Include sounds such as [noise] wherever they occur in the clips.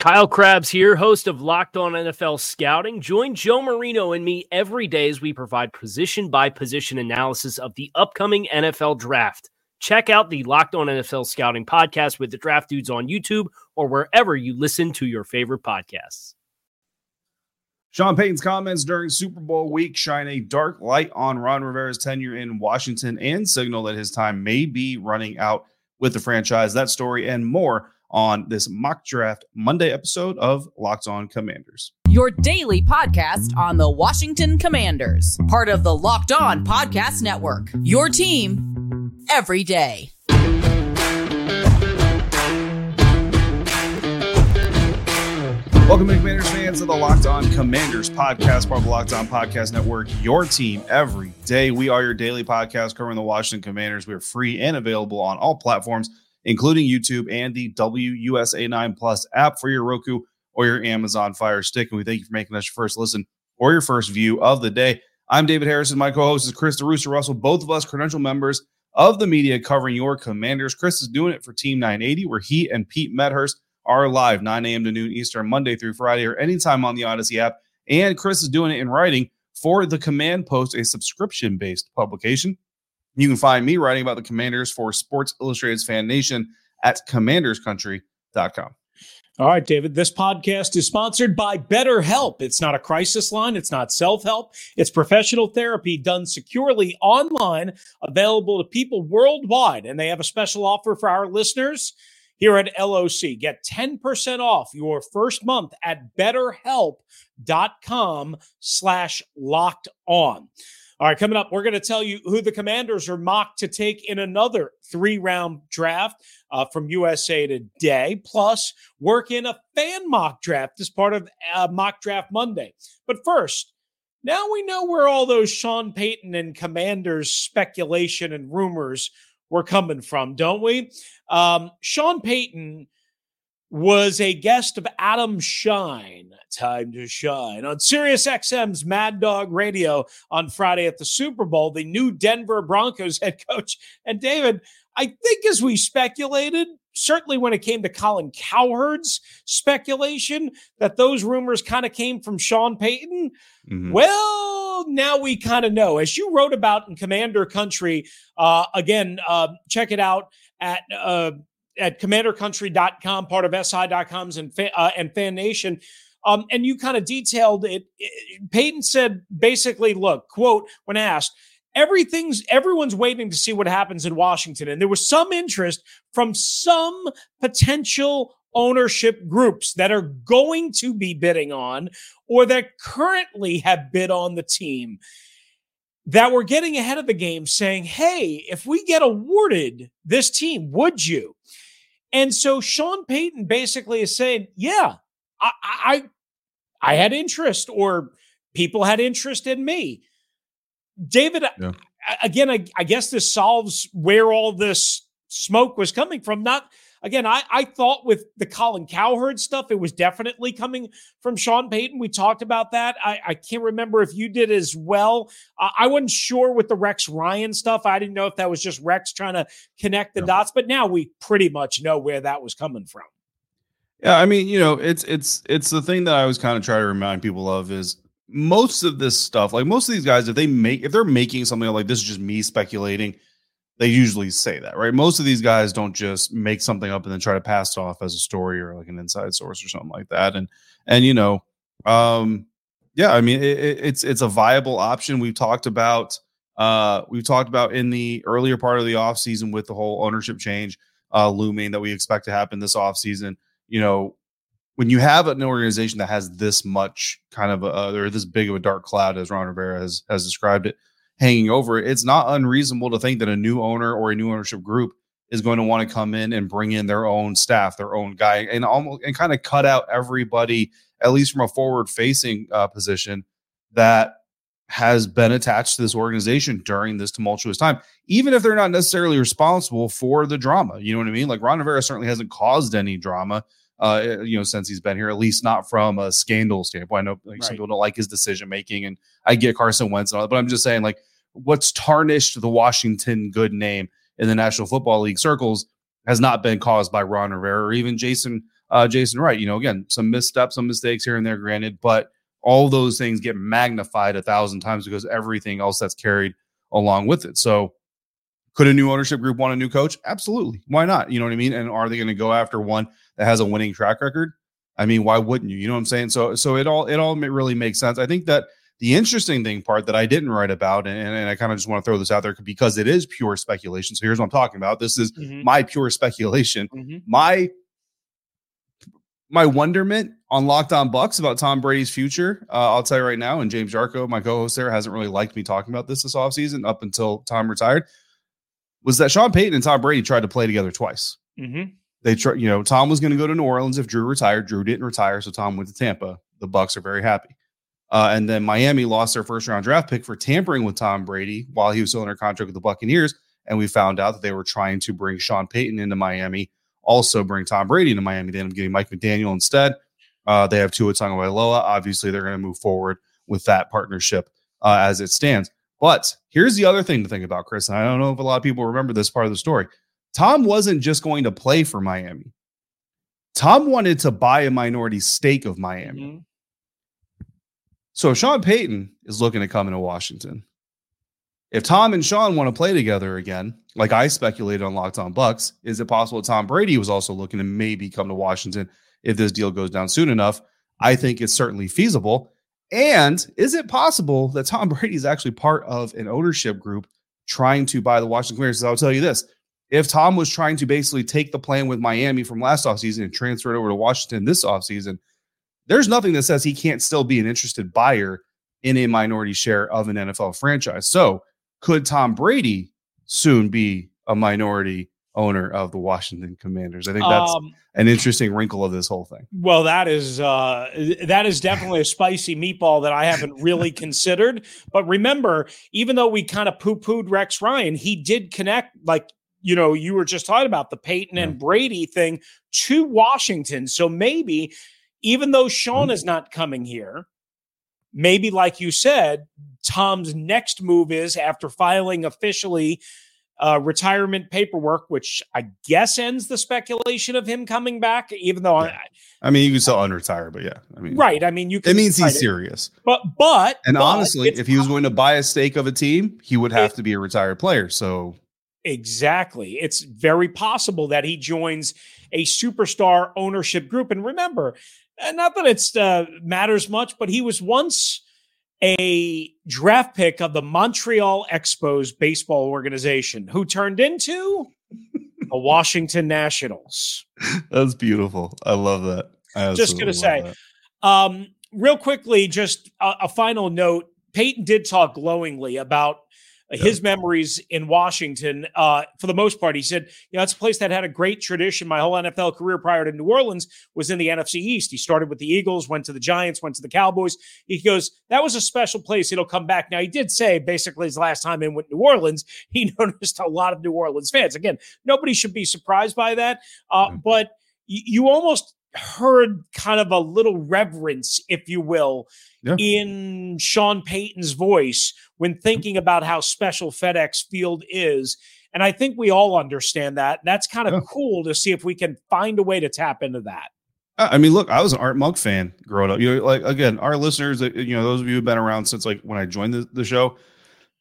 Kyle Crabbs here, host of Locked On NFL Scouting. Join Joe Marino and me every day as we provide position by position analysis of the upcoming NFL draft. Check out the Locked On NFL Scouting podcast with the draft dudes on YouTube or wherever you listen to your favorite podcasts. Sean Payton's comments during Super Bowl week shine a dark light on Ron Rivera's tenure in Washington and signal that his time may be running out with the franchise. That story and more on this mock draft Monday episode of Locked On Commanders. Your daily podcast on the Washington Commanders, part of the Locked On Podcast Network. Your team every day. Welcome, Commanders fans, to the Locked On Commanders podcast, part of the Locked On Podcast Network. Your team every day. We are your daily podcast covering the Washington Commanders. We are free and available on all platforms including YouTube and the WUSA9 Plus app for your Roku or your Amazon Fire Stick. And we thank you for making us your first listen or your first view of the day. I'm David Harrison. My co-host is Chris DeRusso Russell. Both of us credential members of the media covering your Commanders. Chris is doing it for Team 980, where he and Pete Medhurst are live 9 a.m. to noon Eastern, Monday through Friday, or anytime on the Odyssey app. And Chris is doing it in writing for the Command Post, a subscription-based publication. You can find me writing about the Commanders for Sports Illustrated's Fan Nation at commanderscountry.com. All right, David. This podcast is sponsored by BetterHelp. It's not a crisis line. It's not self-help. It's professional therapy done securely online, available to people worldwide. And they have a special offer for our listeners here at LOC. Get 10% off your first month at betterhelp.com slash locked on. All right, coming up, we're going to tell you who the commanders are mocked to take in another three round draft uh, from USA Today. Plus, work in a fan mock draft as part of uh, Mock Draft Monday. But first, now we know where all those Sean Payton and commanders speculation and rumors were coming from, don't we? Um, Sean Payton was a guest of Adam Schein, Time to Schein, on Sirius XM's Mad Dog Radio on Friday at the Super Bowl, the new Denver Broncos head coach. And David, I think as we speculated, certainly when it came to Colin Cowherd's speculation that those rumors kind of came from Sean Payton. Mm-hmm. Well, now we kind of know. As you wrote about in Commander Country, uh, again, uh, check it out at uh, at commandercountry.com, part of SI.coms and, uh, and Fan Nation. Um, and you kind of detailed it. Payton said basically, look, quote, when asked, everything's everyone's waiting to see what happens in Washington. And there was some interest from some potential ownership groups that are going to be bidding on or that currently have bid on the team that were getting ahead of the game saying, hey, if we get awarded this team, would you? And so Sean Payton basically is saying, yeah, I, I, I had interest or people had interest in me. David, yeah. again, I, I guess this solves where all this smoke was coming from. Not again, I, I thought with the Colin Cowherd stuff, it was definitely coming from Sean Payton. We talked about that. I, I can't remember if you did as well. Uh, I wasn't sure with the Rex Ryan stuff. I didn't know if that was just Rex trying to connect the dots, but now we pretty much know where that was coming from. Yeah, I mean, you know, it's it's it's the thing that I was kind of trying to remind people of is most of this stuff, like most of these guys, if they make if they're making something like this is just me speculating, they usually say that, right? Most of these guys don't just make something up and then try to pass it off as a story or like an inside source or something like that. And and you know, um, yeah, I mean, it, it's it's a viable option. We've talked about uh, we've talked about in the earlier part of the off season with the whole ownership change uh, looming that we expect to happen this off season. You know, when you have an organization that has this much kind of a, or this big of a dark cloud as Ron Rivera has has described it, hanging over it, it's not unreasonable to think that a new owner or a new ownership group is going to want to come in and bring in their own staff, their own guy, and almost and kind of cut out everybody, at least from a forward facing uh, position, that has been attached to this organization during this tumultuous time, even if they're not necessarily responsible for the drama. You know what I mean? Like Ron Rivera certainly hasn't caused any drama, uh, you know, since he's been here, at least not from a scandal standpoint. I know like, right. some people don't like his decision making, and I get Carson Wentz and all that, but I'm just saying, like, what's tarnished the Washington good name in the National Football League circles has not been caused by Ron Rivera or even Jason uh, Jason Wright. You know, again, some missteps, some mistakes here and there, granted, but all those things get magnified a thousand times because everything else that's carried along with it. So, could a new ownership group want a new coach? Absolutely. Why not? You know what I mean? And are they going to go after one that has a winning track record? I mean, why wouldn't you? You know what I'm saying? So, so it all it all really makes sense. I think that the interesting thing part that I didn't write about, and, and I kind of just want to throw this out there because it is pure speculation. So here's what I'm talking about. This is mm-hmm. my pure speculation. Mm-hmm. My my wonderment on Locked On Bucs about Tom Brady's future. Uh, I'll tell you right now, and James Yarcho, my co-host there, hasn't really liked me talking about this this offseason up until Tom retired. Was that Sean Payton and Tom Brady tried to play together twice? Mm-hmm. They you know, Tom was going to go to New Orleans if Drew retired. Drew didn't retire, so Tom went to Tampa. The Bucs are very happy. Uh, and then Miami lost their first round draft pick for tampering with Tom Brady while he was still under contract with the Buccaneers. And we found out that they were trying to bring Sean Payton into Miami also bring Tom Brady into Miami. They end up getting Mike McDaniel instead. Uh, they have Tua Tagovailoa. Obviously, they're going to move forward with that partnership uh, as it stands. But here's the other thing to think about, Chris. And I don't know if a lot of people remember this part of the story. Tom wasn't just going to play for Miami. Tom wanted to buy a minority stake of Miami. Mm-hmm. So Sean Payton is looking to come into Washington. If Tom and Sean want to play together again, like I speculated on Locked On Bucs, is it possible Tom Brady was also looking to maybe come to Washington if this deal goes down soon enough? I think it's certainly feasible. And is it possible that Tom [laughs] Brady is actually part of an ownership group trying to buy the Washington Commanders? I'll tell you this. If Tom was trying to basically take the plan with Miami from last offseason and transfer it over to Washington this offseason, there's nothing that says he can't still be an interested buyer in a minority share of an NFL franchise. So could Tom Brady soon be a minority owner of the Washington Commanders? I think that's um, an interesting wrinkle of this whole thing. Well, that is uh, that is definitely a spicy meatball that I haven't really [laughs] considered. But remember, even though we kind of poo pooed Rex Ryan, he did connect like you know you were just talking about the Payton yeah. and Brady thing to Washington. So maybe even though Sean mm-hmm. is not coming here, maybe like you said, Tom's next move is after filing officially uh, retirement paperwork, which I guess ends the speculation of him coming back. Even though yeah. I, I, mean, you can still unretire, but yeah, I mean, right? I mean, you. Can it means he's serious. But but and but honestly, if he was going to buy a stake of a team, he would have it, to be a retired player. So exactly, it's very possible that he joins a superstar ownership group. And remember, not that it uh, matters much, but he was once a draft pick of the Montreal Expos baseball organization, who turned into the [laughs] Washington Nationals. That's beautiful. I love that. I just going to say, um, real quickly, just a, a final note. Payton did talk glowingly about his memories in Washington, uh, for the most part, he said, you know, it's a place that had a great tradition. My whole NFL career prior to New Orleans was in the NFC East. He started with the Eagles, went to the Giants, went to the Cowboys. He goes, that was a special place. It'll come back. Now, he did say basically his last time in with New Orleans, [laughs] he noticed a lot of New Orleans fans. Again, nobody should be surprised by that. Uh, mm-hmm. But you almost heard kind of a little reverence, if you will, yeah. in Sean Payton's voice when mm-hmm. thinking about how special FedEx Field is. And I think we all understand that. That's kind of yeah. cool to see if we can find a way to tap into that. I mean, look, I was an Art Monk fan growing up. You know, like again, our listeners, uh, you know, those of you who've been around since like when I joined the, the show,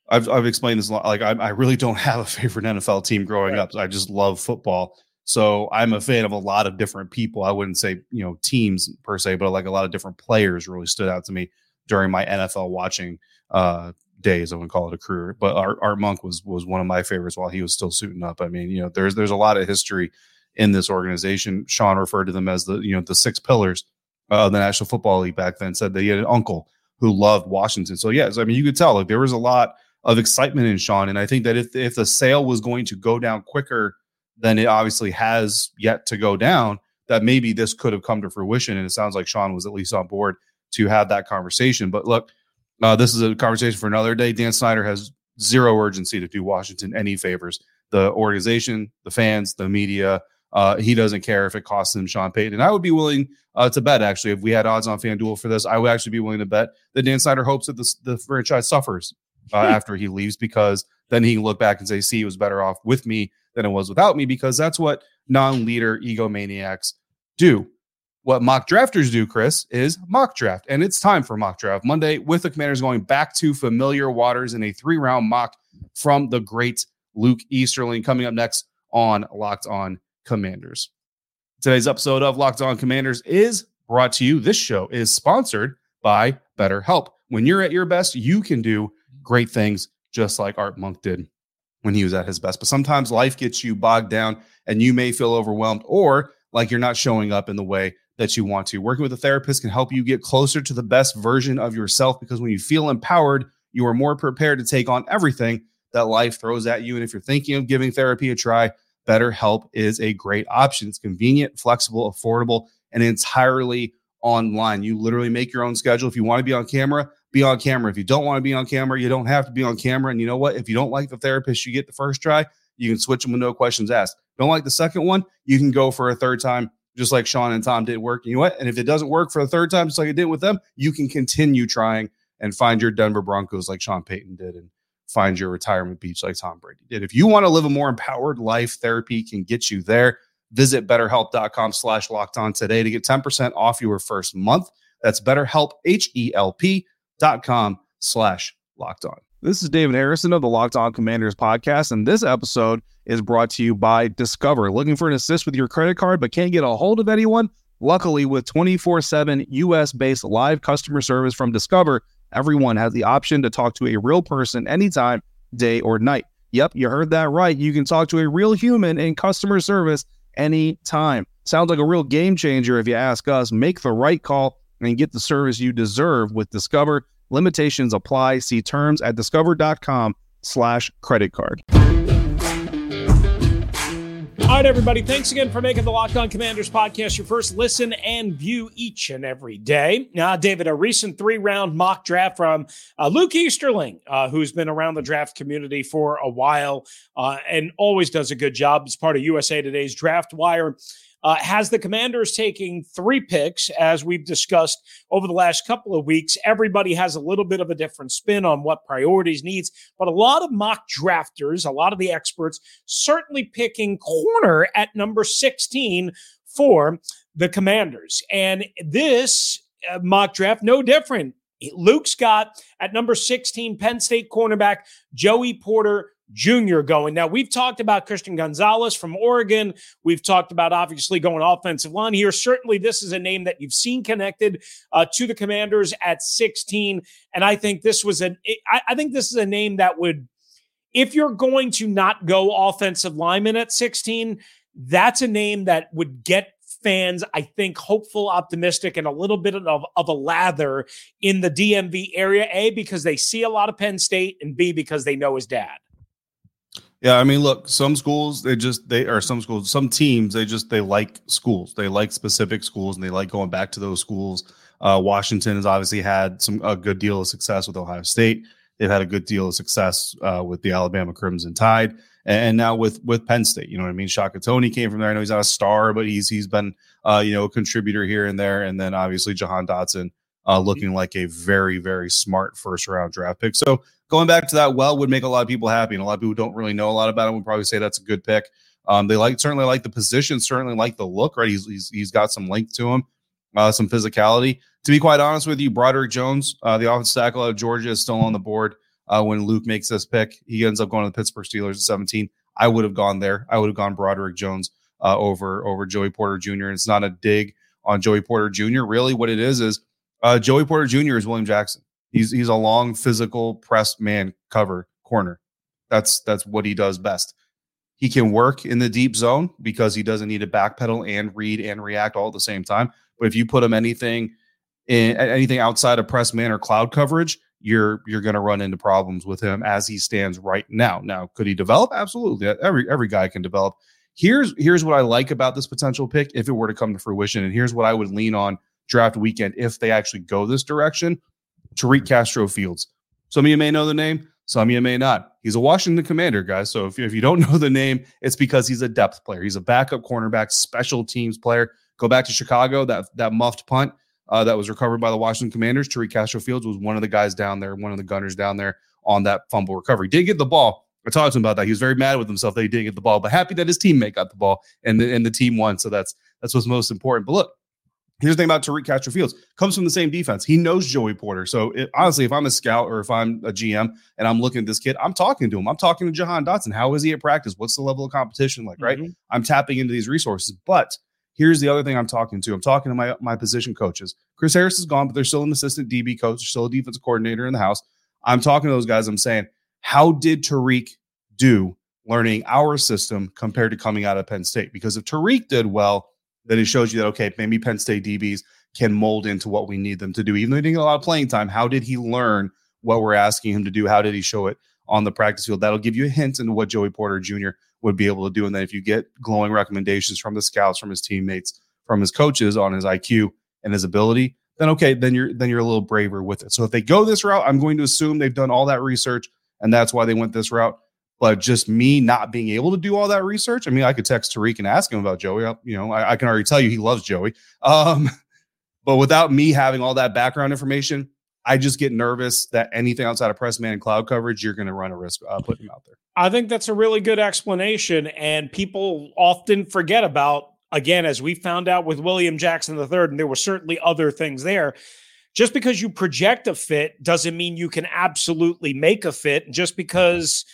I've I've explained this a lot. Like I, I really don't [laughs] have a favorite NFL team growing right. up. I just love football. So I'm a fan of a lot of different people. I wouldn't say, you know, teams per se, but like a lot of different players really stood out to me during my NFL watching uh, days. I wouldn't call it a career, but Art, Art Monk was was one of my favorites while he was still suiting up. I mean, you know, there's there's a lot of history in this organization. Sean referred to them as the you know the six pillars of the National Football League back then. Said that he had an uncle who loved Washington. So yes, I mean you could tell like there was a lot of excitement in Sean. And I think that if if the sale was going to go down quicker than it obviously has yet to go down, that maybe this could have come to fruition. And it sounds like Sean was at least on board to have that conversation. But look, uh, this is a conversation for another day. Dan Snyder has zero urgency to do Washington any favors. The organization, the fans, the media, uh, he doesn't care if it costs him Sean Payton. And I would be willing uh, to bet, actually, if we had odds on FanDuel for this, I would actually be willing to bet that Dan Snyder hopes that the, the franchise suffers uh, hmm. after he leaves because then he can look back and say, see, it was better off with me than it was without me because that's what non leader egomaniacs do. What mock drafters do, Chris, is mock draft. And it's time for mock draft Monday with the commanders going back to familiar waters in a three round mock from the great Luke Easterling coming up next on Locked On Commanders. Today's episode of Locked On Commanders is brought to you. This show is sponsored by BetterHelp. When you're at your best, you can do great things just like Art Monk did when he was at his best. But sometimes life gets you bogged down and you may feel overwhelmed or like you're not showing up in the way that you want to. Working with a therapist can help you get closer to the best version of yourself because when you feel empowered, you are more prepared to take on everything that life throws at you. And if you're thinking of giving therapy a try, BetterHelp is a great option. It's convenient, flexible, affordable, and entirely online. You literally make your own schedule. If you want to be on camera, be on camera. If you don't want to be on camera, you don't have to be on camera. And you know what? If you don't like the therapist you get the first try, you can switch them with no questions asked. Don't like the second one, you can go for a third time, just like Sean and Tom did work. You know what? And if it doesn't work for a third time, just like it did with them, you can continue trying and find your Denver Broncos like Sean Payton did and find your retirement beach like Tom Brady did. If you want to live a more empowered life, therapy can get you there. Visit betterhelp.com slash locked on today to get 10% off your first month. That's betterhelp, H-E-L-P dot com slash locked on. This is David Harrison of the Locked On Commanders podcast, and this episode is brought to you by Discover. Looking for an assist with your credit card but can't get a hold of anyone? Luckily, with 24 7 US based live customer service from Discover, everyone has the option to talk to a real person anytime, day or night. Yep, you heard that right. You can talk to a real human in customer service anytime. Sounds like a real game changer if you ask us. Make the right call and get the service you deserve with Discover. Limitations apply. See terms at discover.com slash credit card. All right, everybody. Thanks again for making the Locked On Commanders podcast your first listen and view each and every day. Now, David, a recent three round mock draft from uh, Luke Easterling, uh, who's been around the draft community for a while uh, and always does a good job. He's part of USA Today's Draft Wire uh, has the Commanders taking three picks, as we've discussed over the last couple of weeks. Everybody has a little bit of a different spin on what priorities needs, but a lot of mock drafters, a lot of the experts, certainly picking corner at number 16 for the Commanders. And this uh, mock draft, no different. Luke Scott at number 16, Penn State cornerback, Joey Porter Jr. going. Now, we've talked about Christian Gonzalez from Oregon. We've talked about obviously going offensive line here. Certainly, this is a name that you've seen connected uh, to the Commanders at 16. And I think this was I, I think this is a name that would, if you're going to not go offensive lineman at 16, that's a name that would get fans, I think, hopeful, optimistic, and a little bit of, of a lather in the DMV area. A, because they see a lot of Penn State, and B, because they know his dad. Yeah, I mean, look, some schools they just they are some schools, some teams they just they like schools, they like specific schools, and they like going back to those schools. Uh, Washington has obviously had some a good deal of success with Ohio State. They've had a good deal of success uh, with the Alabama Crimson Tide, and, and, now with with Penn State. You know what I mean? Shaka Toney came from there. I know he's not a star, but he's he's been uh, you know a contributor here and there. And then obviously Jahan Dotson uh, looking like a very very smart first round draft pick. So going back to that well would make a lot of people happy, and a lot of people don't really know a lot about him would probably say that's a good pick. Um, they like certainly like the position, certainly like the look. Right, he's he's, he's got some length to him, uh, some physicality. To be quite honest with you, Broderick Jones, uh, the offensive tackle out of Georgia, is still on the board. Uh, when Luke makes this pick, he ends up going to the Pittsburgh Steelers at 17. I would have gone there. I would have gone Broderick Jones uh, over over Joey Porter Jr. And it's not a dig on Joey Porter Jr. Really, what it is is uh, Joey Porter Jr. is William Jackson. He's he's a long physical press man cover corner. That's that's what he does best. He can work in the deep zone because he doesn't need to backpedal and read and react all at the same time. But if you put him anything in anything outside of press man or cloud coverage, you're you're going to run into problems with him as he stands right now. Now, could he develop? Absolutely. Every every guy can develop. Here's here's what I like about this potential pick if it were to come to fruition, and here's what I would lean on draft weekend if they actually go this direction. Tariq Castro Fields. Some of you may know the name, some of you may not. He's a Washington Commander, guys. So if, if you don't [laughs] know the name, it's because he's a depth player. He's a backup cornerback, special teams player. Go back to Chicago, that that muffed punt uh, that was recovered by the Washington Commanders. Tariq Castro Fields was one of the guys down there, one of the gunners down there on that fumble recovery. Did get the ball. I talked to him about that. He was very mad with himself that he didn't get the ball, but happy that his teammate got the ball and the, and the team won. So that's that's what's most important. But look, Here's the thing about Tariq Castro Fields comes from the same defense. He knows Joey Porter. So it, honestly, if I'm a scout or if I'm a GM and I'm looking at this kid, I'm talking to him. I'm talking to Jahan Dotson. How is he at practice? What's the level of competition like? Right. Mm-hmm. I'm tapping into these resources. But here's the other thing I'm talking to. I'm talking to my my position coaches. Chris Harris is gone, but there's still an assistant DB coach. There's still a defensive coordinator in the house. I'm talking to those guys. I'm saying, how did Tariq do learning our system compared to coming out of Penn State? Because if Tariq did well, then it shows you that okay, maybe Penn State DBs can mold into what we need them to do. Even though he didn't get a lot of playing time, how did he learn what we're asking him to do? How did he show it on the practice field? That'll give you a hint into what Joey Porter Jr. would be able to do. And then if you get glowing recommendations from the scouts, from his teammates, from his coaches on his IQ and his ability, then okay, then you're then you're a little braver with it. So if they go this route, I'm going to assume they've done all that research and that's why they went this route. But just me not being able to do all that research, I mean, I could text Tariq and ask him about Joey. I, you know, I, I, can already tell you he loves Joey. Um, [laughs] but without me having all that background information, I just get nervous that anything outside of press man and cloud coverage, you're going to run a risk uh, putting him out there. I think that's a really good explanation, and people often forget about. Again, as we found out with William Jackson III, and there were certainly other things there. Just because you project a fit doesn't mean you can absolutely make a fit. Just because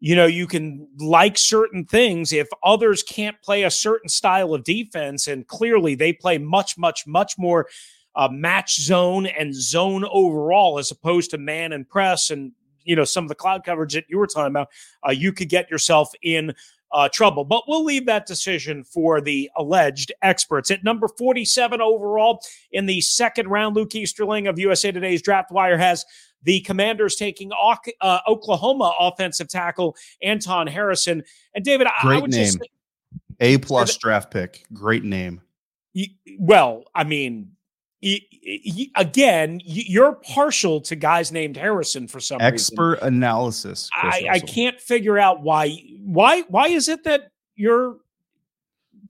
you know, you can like certain things if others can't play a certain style of defense. And clearly they play much, much, much more uh, match zone and zone overall as opposed to man and press and, you know, some of the cloud coverage that you were talking about. Uh, you could get yourself in uh, trouble. But we'll leave that decision for the alleged experts. At number 47 overall in the second round, Luke Easterling of USA Today's Draft Wire has the Commanders taking uh, Oklahoma offensive tackle Anton Harrison. And David, great I would name. just a plus draft pick. Great name. Well, I mean, again, you're partial to guys named Harrison for some expert reason. analysis. I, I, can't figure out why. Why? Why is it that you're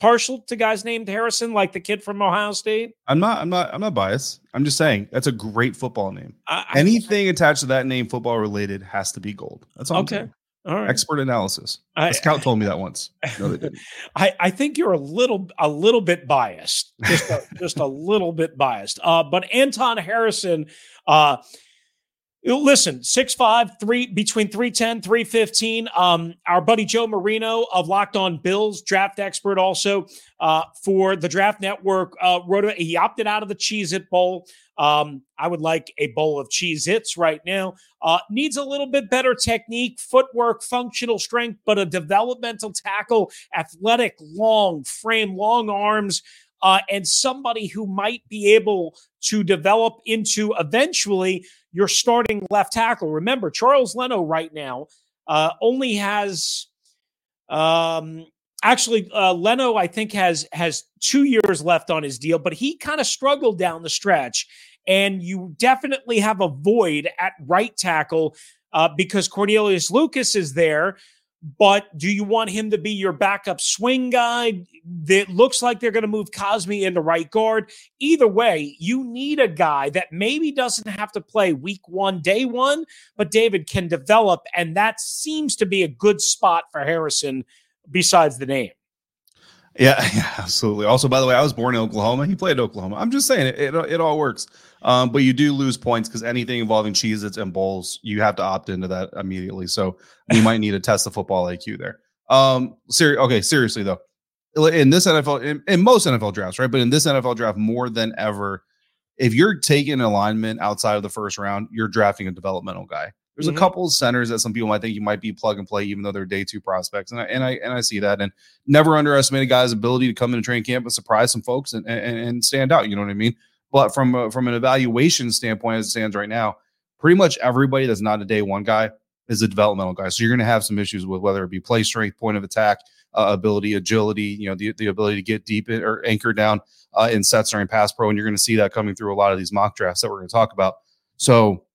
partial to guys named Harrison, like the kid from Ohio State? I'm not. I'm not. I'm not biased. I'm just saying that's a great football name. I, Anything I, attached to that name, football related, has to be gold. That's all. Okay. All right. Expert analysis. A scout told me that once. No, they didn't. [laughs] I, I think you're a little a little bit biased, just a, just a little bit biased. Uh, but Anton Harrison, uh, Listen, six five three between 310, 315. Um, our buddy Joe Marino of Locked On Bills, draft expert also uh, for the Draft Network, uh, wrote he opted out of the Cheez It Bowl. Um, I would like a bowl of Cheez Its right now. Uh, needs a little bit better technique, footwork, functional strength, but a developmental tackle, athletic, long frame, long arms. Uh, and somebody who might be able to develop into eventually your starting left tackle. Remember, Charles Leno right now uh, only has um, actually uh, Leno I think has has two years left on his deal, but he kind of struggled down the stretch, and you definitely have a void at right tackle uh, because Cornelius Lucas is there. But do you want him to be your backup swing guy? That looks like they're going to move Cosmi into right guard. Either way, you need a guy that maybe doesn't have to play week one, day one, but David can develop. And that seems to be a good spot for Harrison besides the name. Yeah, [laughs] yeah, absolutely. Also, by the way, I was born in Oklahoma. He played Oklahoma. I'm just saying it, it, it all works. Um, but you do lose points because anything involving Cheez Its and bowls, you have to opt into that immediately. So [laughs] you might need to test the football IQ there. Um, ser- okay, seriously though, in this NFL, in, in, most NFL drafts, right? But in this NFL draft, more than ever, if you're taking alignment outside of the first round, you're drafting a developmental guy. There's mm-hmm. a couple of centers that some people might think you might be plug and play, even though they're day two prospects, and I and I and I see that. And never underestimate a guy's ability to come into training camp and surprise some folks and, and, and stand out. You know what I mean? But from a, from an evaluation standpoint, as it stands right now, pretty much everybody that's not a day one guy is a developmental guy. So you're going to have some issues with whether it be play strength, point of attack, uh, ability, agility, you know, the, the ability to get deep in, or anchor down uh, in sets during pass pro. And you're going to see that coming through a lot of these mock drafts that we're going to talk about. So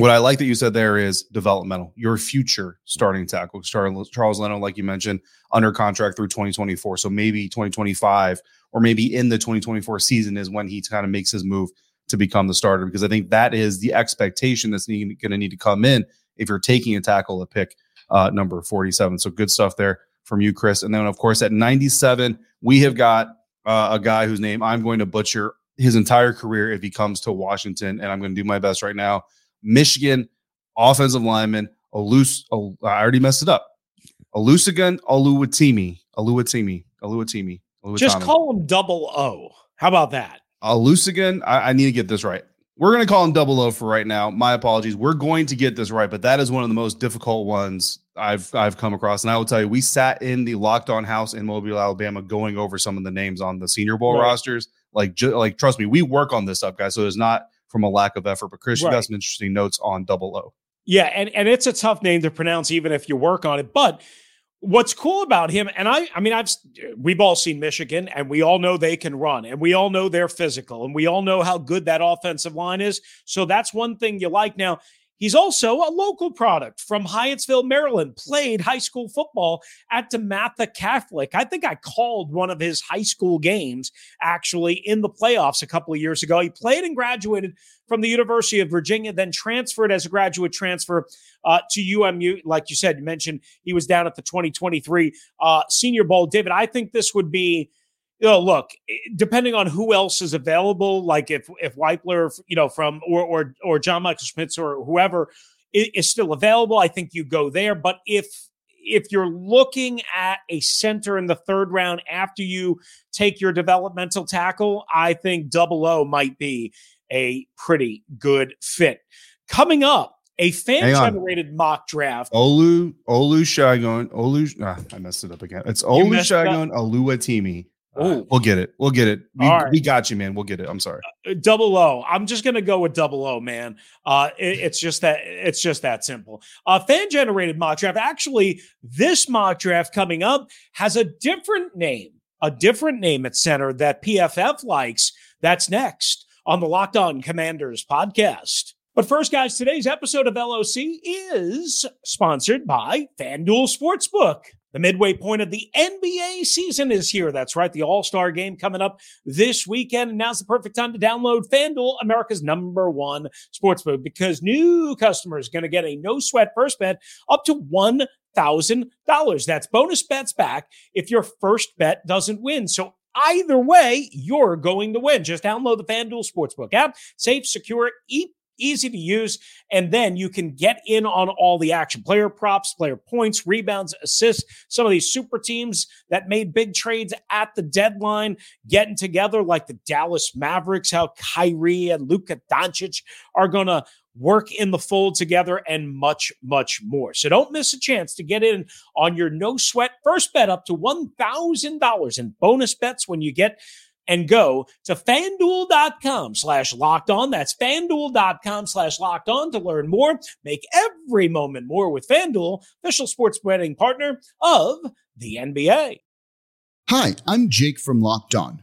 what I like that you said there is developmental, your future starting tackle, Charles Leno, like you mentioned, under contract through 2024. So maybe 2025 or maybe in the 2024 season is when he kind of makes his move to become the starter because I think that is the expectation that's going to need to come in if you're taking a tackle at pick uh, number 47. So good stuff there from you, Chris. And then, of course, at 97, we have got uh, a guy whose name I'm going to butcher his entire career if he comes to Washington. And I'm going to do my best right now. Michigan offensive lineman, Olus. Oh, I already messed it up. Olusegun Oluwatimi. Oluwatimi. Oluwatimi. Just call him double O. How about that? Olusegun. I, I need to get this right. We're going to call him double O for right now. My apologies. We're going to get this right, but that is one of the most difficult ones I've I've come across. And I will tell you, we sat in the locked on house in Mobile, Alabama, going over some of the names on the Senior Bowl right. rosters. Like, ju- like trust me, we work on this up, guys. So it's not from a lack of effort. But Chris, right. you got some interesting notes on double O. Yeah, and and it's a tough name to pronounce, even if you work on it. But what's cool about him, and I, I mean, I've we've all seen Michigan, and we all know they can run, and we all know they're physical, and we all know how good that offensive line is. So that's one thing you like. Now He's also a local product from Hyattsville, Maryland, played high school football at DeMatha Catholic. I think I called one of his high school games actually in the playoffs a couple of years ago. He played and graduated from the University of Virginia, then transferred as a graduate transfer uh, to UMU. Like you said, you mentioned he was down at the 2023 uh, Senior Bowl. David, I think this would be you know, look, depending on who else is available, like if if Wypler, you know, from or or or John Michael Schmitz or whoever is still available, I think you go there. But if if you're looking at a center in the third round after you take your developmental tackle, I think double O might be a pretty good fit. Coming up, a fan generated mock draft. Olu Olu Shagun Olu. Ah, I messed it up again. It's Olu Shagun Oluwatimi. Oh, we'll get it. We'll get it. We, right. we, got you, man. We'll get it. I'm sorry. Uh, double O. I'm just gonna go with double O, man. Uh, it, it's just that it's just that simple. Uh, fan generated mock draft. Actually, this mock draft coming up has a different name, a different name at center that PFF likes. That's next on the Locked On Commanders podcast. But first, guys, today's episode of LOC is sponsored by FanDuel Sportsbook. The midway point of the NBA season is here. That's right. The All Star game coming up this weekend. And now's the perfect time to download FanDuel, America's number one sportsbook, because new customers are going to get a no sweat first bet up to $1,000. That's bonus bets back if your first bet doesn't win. So either way, you're going to win. Just download the FanDuel Sportsbook app. Safe, secure, eat easy to use. And then you can get in on all the action player props, player points, rebounds, assists. Some of these super teams that made big trades at the deadline getting together, like the Dallas Mavericks, how Kyrie and Luka Doncic are going to work in the fold together, and much, much more. So don't miss a chance to get in on your no sweat first bet up to $1,000 in bonus bets when you get and go to fanduel.com slash locked on. That's fanduel.com slash locked on to learn more. Make every moment more with Fanduel, official sports betting partner of the NBA. Hi, I'm Jake from Locked On.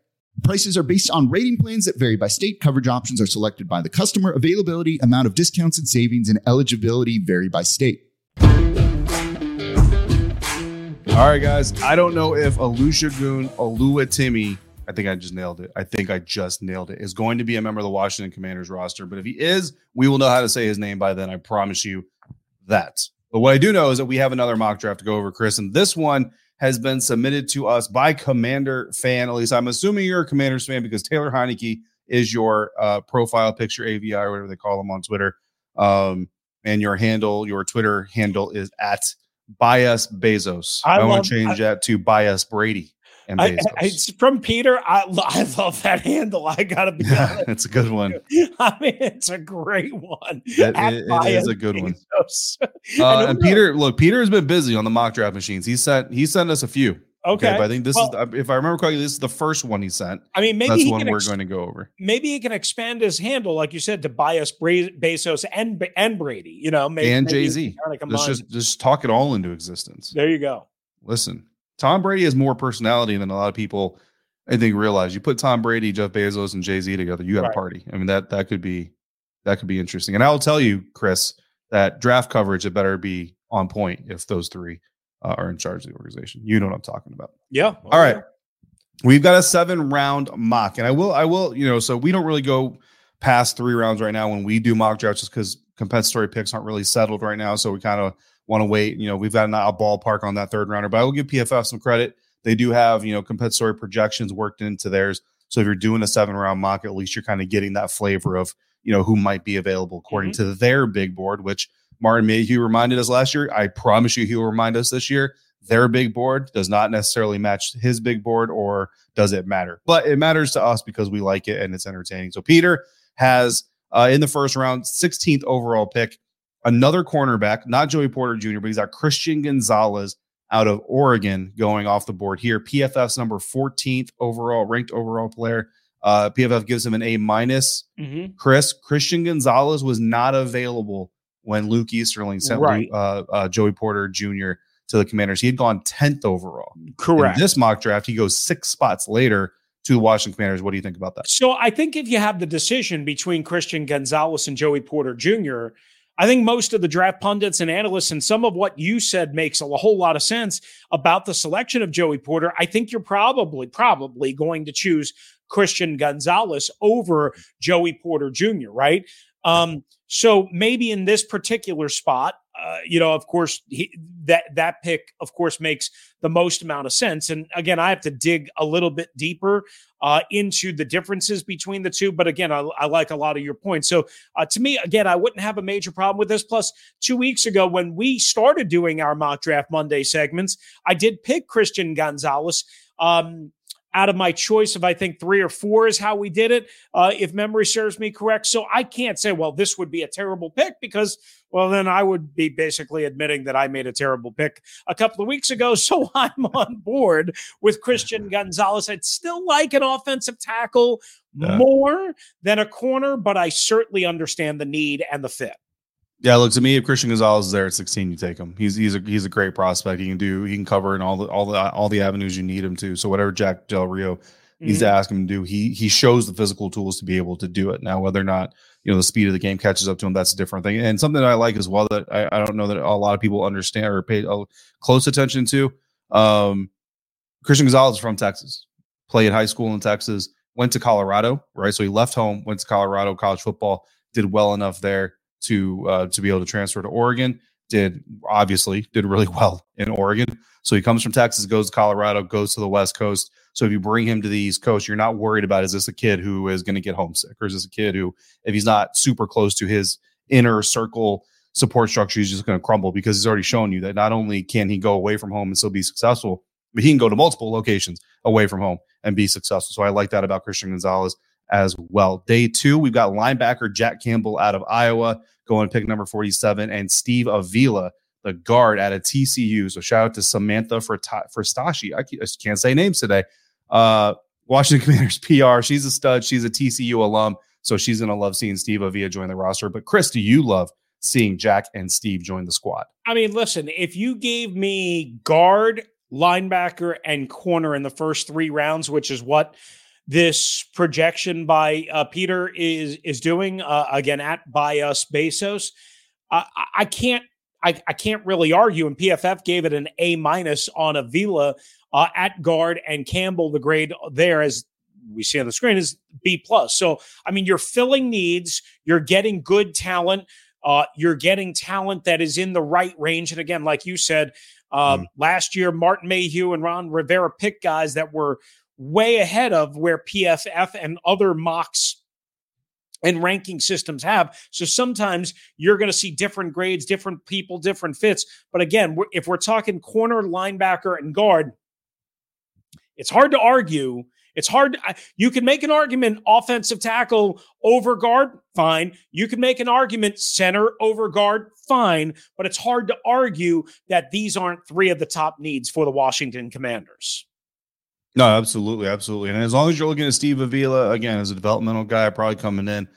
Prices are based on rating plans that vary by state. Coverage options are selected by the customer. Availability, amount of discounts and savings, and eligibility vary by state. All right, guys. I don't know if Olusegun Oluwatimi I think I just nailed it. I think I just nailed it. Is going to be a member of the Washington Commanders roster. But if he is, we will know how to say his name by then. I promise you that. But what I do know is that we have another mock draft to go over, Chris. And this one has been submitted to us by Commander fan. At least I'm assuming you're a Commanders fan because Taylor Heinicke is your uh, profile picture, AVI, or whatever they call them on Twitter. Um, and your handle, your Twitter handle is at Bias Bezos. I, I want to change I, that to Bias Brady. And I, it's from Peter. I, I love that handle. I gotta be [laughs] honest. it's a good one. [laughs] I mean, it's a great one. It, it, it is a good Bezos. one. [laughs] Uh, and Peter, look, Peter has been busy on the mock draft machines. He sent he sent us a few. Okay. okay I think this well, is, if I remember correctly, this is the first one he sent. I mean, maybe that's one we're going to go over. Maybe he can expand his handle, like you said, to Bias Bra- Bezos and and Brady. You know, maybe, and Jay Z. Let's just just talk it all into existence. There you go. Listen, Tom Brady has more personality than a lot of people I think realize. You put Tom Brady, Jeff Bezos, and Jay Z together, you have right. a party. I mean that that could be that could be interesting. And I'll tell you, Chris, that draft coverage it better be on point if those three uh, are in charge of the organization. You know what I'm talking about. Yeah. All right. We've got a seven round mock, and I will, I will, you know, so we don't really go past three rounds right now when we do mock drafts, just because compensatory picks aren't really settled right now. So we kind of want to wait. You know, we've got a, a ballpark on that third rounder, but I will give PFF some credit. They do have, you know, compensatory projections worked into theirs. So if you're doing a seven round mock, at least you're kind of getting that flavor of, you know, who might be available according mm-hmm. to their big board, which Martin Mayhew reminded us last year. I promise you, he will remind us this year. Their big board does not necessarily match his big board, or does it matter? But it matters to us because we like it and it's entertaining. So Peter has uh, in the first round, 16th overall pick, another cornerback, not Joey Porter Jr., but he's got Christian Gonzalez out of Oregon going off the board here. PFF's number 14th overall ranked overall player. Uh, PFF gives him an A minus. Mm-hmm. Chris Christian Gonzalez was not available when Luke Easterling sent right. uh, uh, Joey Porter Jr. to the Commanders. He had gone 10th overall. Correct. In this mock draft, he goes six spots later to the Washington Commanders. What do you think about that? So I think if you have the decision between Christian Gonzalez and Joey Porter Jr., I think most of the draft pundits and analysts and some of what you said makes a whole lot of sense about the selection of Joey Porter. I think you're probably, probably going to choose Christian Gonzalez over Joey Porter Jr., right? Um, so maybe in this particular spot, uh, you know, of course, he, that that pick, of course, makes the most amount of sense. And again, I have to dig a little bit deeper uh, into the differences between the two. But again, I, I like a lot of your points. So uh, to me, again, I wouldn't have a major problem with this. Plus, two weeks ago when we started doing our mock draft Monday segments, I did pick Christian Gonzalez. Um, out of my choice of I think three or four is how we did it, uh, if memory serves me correct. So I can't say, well, this would be a terrible pick because, well, then I would be basically admitting that I made a terrible pick a couple of weeks ago. [laughs] So I'm on board with Christian Gonzalez. I'd still like an offensive tackle yeah. more than a corner, but I certainly understand the need and the fit. Yeah, look to me, if Christian Gonzalez is there at 16, you take him. He's he's a he's a great prospect. He can do he can cover in all the all the all the avenues you need him to. So whatever Jack Del Rio mm-hmm. needs to mm-hmm. ask him to do, he he shows the physical tools to be able to do it. Now, whether or not you know the speed of the game catches up to him, that's a different thing. And something that I like as well that I, I don't know that a lot of people understand or pay close attention to. Um, Christian Gonzalez is from Texas, played high school in Texas, went to Colorado, right? So he left home, went to Colorado college football, did well enough there to uh, to be able to transfer to Oregon. Did obviously did really [laughs] well in Oregon. So he comes from Texas, goes to Colorado, goes to the West Coast. So if you bring him to the East Coast, you're not worried about is this a kid who is going to get homesick, or is this a kid who, if he's not super close to his inner circle support structure, he's just going to crumble because he's already shown you that not only can he go away from home and still be successful, but he can go to multiple locations away from home and be successful. So I like that about Christian Gonzalez as well. Day two, we've got linebacker Jack Campbell out of Iowa going pick number 47, and Steve Avila, the guard out of TCU. So shout out to Samantha for for Stashi. I can't say names today. Uh, Washington [laughs] Commanders PR. She's a stud. She's a TCU alum. So she's going to love seeing Steve Avila join the roster. But Chris, do you love seeing Jack and Steve join the squad? I mean, listen, if you gave me guard, linebacker, and corner in the first three rounds, which is what this projection by uh, Peter is is doing uh, again at Bias Bezos. Uh, I can't I, I can't really argue, and PFF gave it an A minus on Avila uh, at guard, and Campbell, the grade there as we see on the screen is B plus. So I mean, you're filling needs, you're getting good talent, uh, you're getting talent that is in the right range. And again, like you said, uh, mm. last year, Martin Mayhew and Ron Rivera picked guys that were way ahead of where PFF and other mocks and ranking systems have. So sometimes you're going to see different grades, different people, different fits. But again, if we're talking corner, linebacker, and guard, it's hard to argue. It's hard. You can make an argument offensive tackle over guard, fine. You can make an argument center over guard, fine. But it's hard to argue that these aren't three of the top needs for the Washington Commanders. No, absolutely, absolutely. And as long as you're looking at Steve Avila again as a developmental guy, probably coming in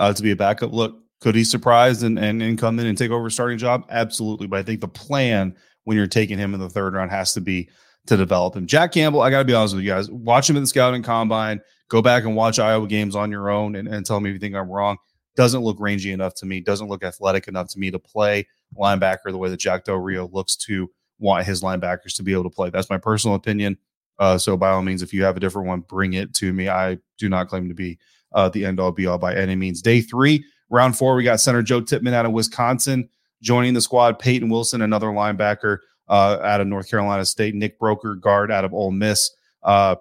uh, to be a backup. Look, could he surprise and, and and come in and take over a starting job? Absolutely. But I think the plan when you're taking him in the third round has to be to develop him. Jack Campbell, I got to be honest with you guys. Watch him in the scouting combine. Go back and watch Iowa games on your own and, and tell me if you think I'm wrong. Doesn't look rangy enough to me. Doesn't look athletic enough to me to play linebacker the way that Jack Del Rio looks to want his linebackers to be able to play. That's my personal opinion. Uh, so by all means, if you have a different one, bring it to me. I do not claim to be uh, the end all be all by any means. Day three, round four, we got center Joe Tippmann out of Wisconsin joining the squad. Peyton Wilson, another linebacker uh, out of North Carolina State. Nick Broeker, guard out of Ole Miss. Uh,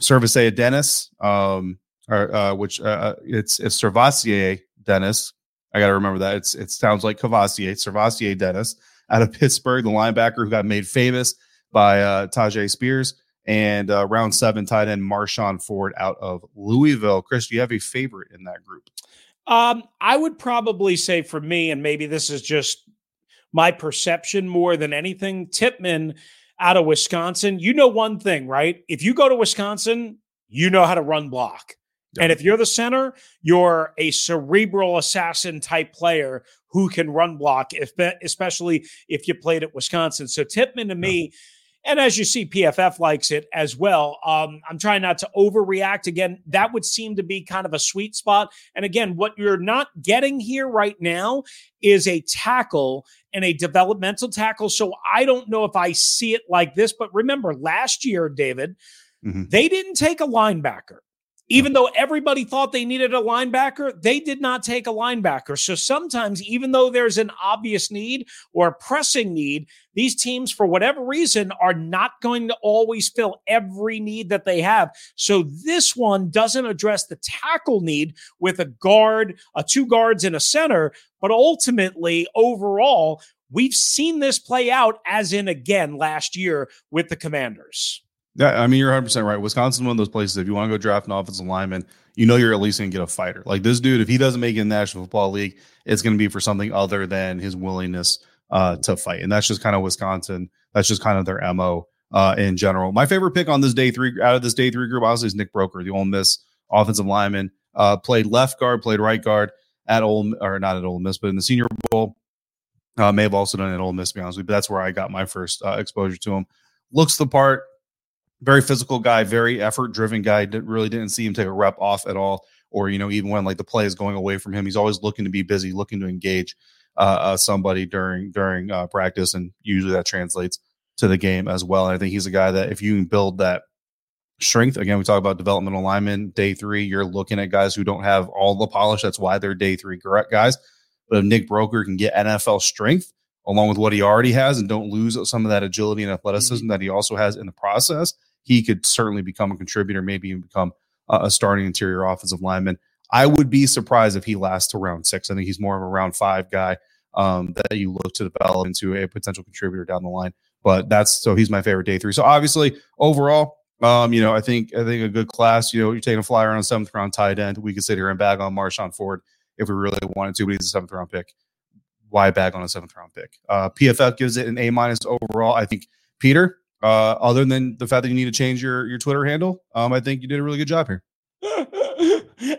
Service Dennis, um, or, uh, which uh, uh, it's it's Dennis. I got to remember that. It's it sounds like Cavassier, Servasier Dennis out of Pittsburgh, the linebacker who got made famous by uh, Tyjae Spears and uh, round seven tight end Marshon Ford out of Louisville. Chris, do you have a favorite in that group? Um, I would probably say for me, and maybe this is just my perception more than anything, Tippmann out of Wisconsin. You know one thing, right? If you go to Wisconsin, you know how to run block. Yep. And if you're the center, you're a cerebral assassin type player who can run block, if, especially if you played at Wisconsin. So Tippmann to me and as you see, PFF likes it as well. Um, I'm trying not to overreact. Again, that would seem to be kind of a sweet spot. And again, what you're not getting here right now is a tackle and a developmental tackle. So I don't know if I see it like this. But remember, last year, David, mm-hmm. they didn't take a linebacker. Even though everybody thought they needed a linebacker, they did not take a linebacker. So sometimes, even though there's an obvious need or a pressing need, these teams, for whatever reason, are not going to always fill every need that they have. So this one doesn't address the tackle need with a guard, a two guards, and a center. But ultimately, overall, we've seen this play out as in again last year with the commanders. Yeah, I mean, you're 100 percent right. Wisconsin, one of those places. If you want to go draft an offensive lineman, you know you're at least going to get a fighter. Like this dude, if he doesn't make it in the National Football League, it's going to be for something other than his willingness uh, to fight. And that's just kind of Wisconsin. That's just kind of their mo uh, in general. My favorite pick on this day three out of this day three group, honestly, is Nick Broeker, the Ole Miss offensive lineman. Uh, played left guard, played right guard at Ole or not at Ole Miss, but in the Senior Bowl. Uh, may have also done it at Ole Miss, to be honest with you, but that's where I got my first uh, exposure to him. Looks the part, very physical guy, very effort driven guy. Did, really didn't see him take a rep off at all, or you know even when like the play is going away from him, he's always looking to be busy, looking to engage uh, uh, somebody during during uh, practice, and usually that translates to the game as well. And I think he's a guy that if you can build that strength, again, we talk about developmental linemen day three. You're looking at guys who don't have all the polish. That's why they're day three correct guys. But if Nick Broeker can get NFL strength along with what he already has and don't lose some of that agility and athleticism mm-hmm. that he also has in the process, he could certainly become a contributor, maybe even become a, starting interior offensive lineman. I would be surprised if he lasts to round six. I think he's more of a round five guy um, that you look to develop into a potential contributor down the line. But that's so he's my favorite day three. So obviously, overall, um, you know, I think I think a good class. You know, you're taking a flyer on a seventh round tight end. We could sit here and bag on Marshon Ford if we really wanted to, but he's a seventh round pick. Why bag on a seventh round pick? Uh, PFF gives it an A minus overall. I think Peter, uh, other than the fact that you need to change your your Twitter handle, um, I think you did a really good job here. [laughs]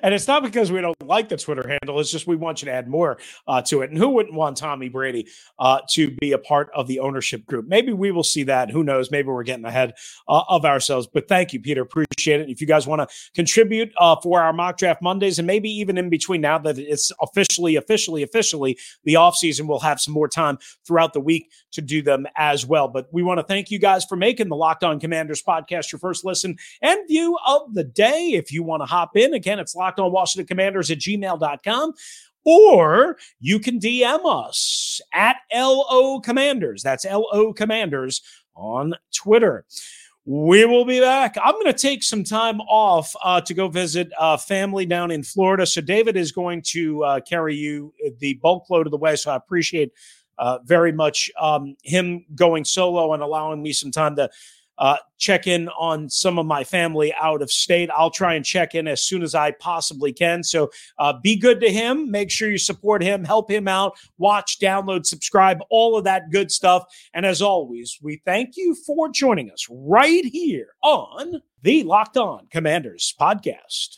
and it's not because we don't like the Twitter handle. It's just we want you to add more uh, to it. And who wouldn't want Tommy Brady uh, to be a part of the ownership group? Maybe we will see that. Who knows? Maybe we're getting ahead uh, of ourselves. But thank you, Peter. Appreciate appreciate it. If you guys want to contribute uh, for our mock draft Mondays and maybe even in between now that it's officially, officially, officially the offseason, we'll have some more time throughout the week to do them as well. But we want to thank you guys for making the Locked On Commanders podcast your first listen and view of the day. If you want to hop in, again, it's locked on Washington Commanders at gmail.com or you can DM us at LO Commanders. That's LO Commanders on Twitter. We will be back. I'm going to take some time off uh, to go visit uh, family down in Florida. So David is going to uh, carry you the bulk load of the way. So I appreciate uh, very much um, him going solo and allowing me some time to uh, check in on some of my family out of state. I'll try and check in as soon as I possibly can. So uh, be good to him. Make sure you support him, help him out, watch, download, subscribe, all of that good stuff. And as always, we thank you for joining us right here on the Locked On Commanders podcast.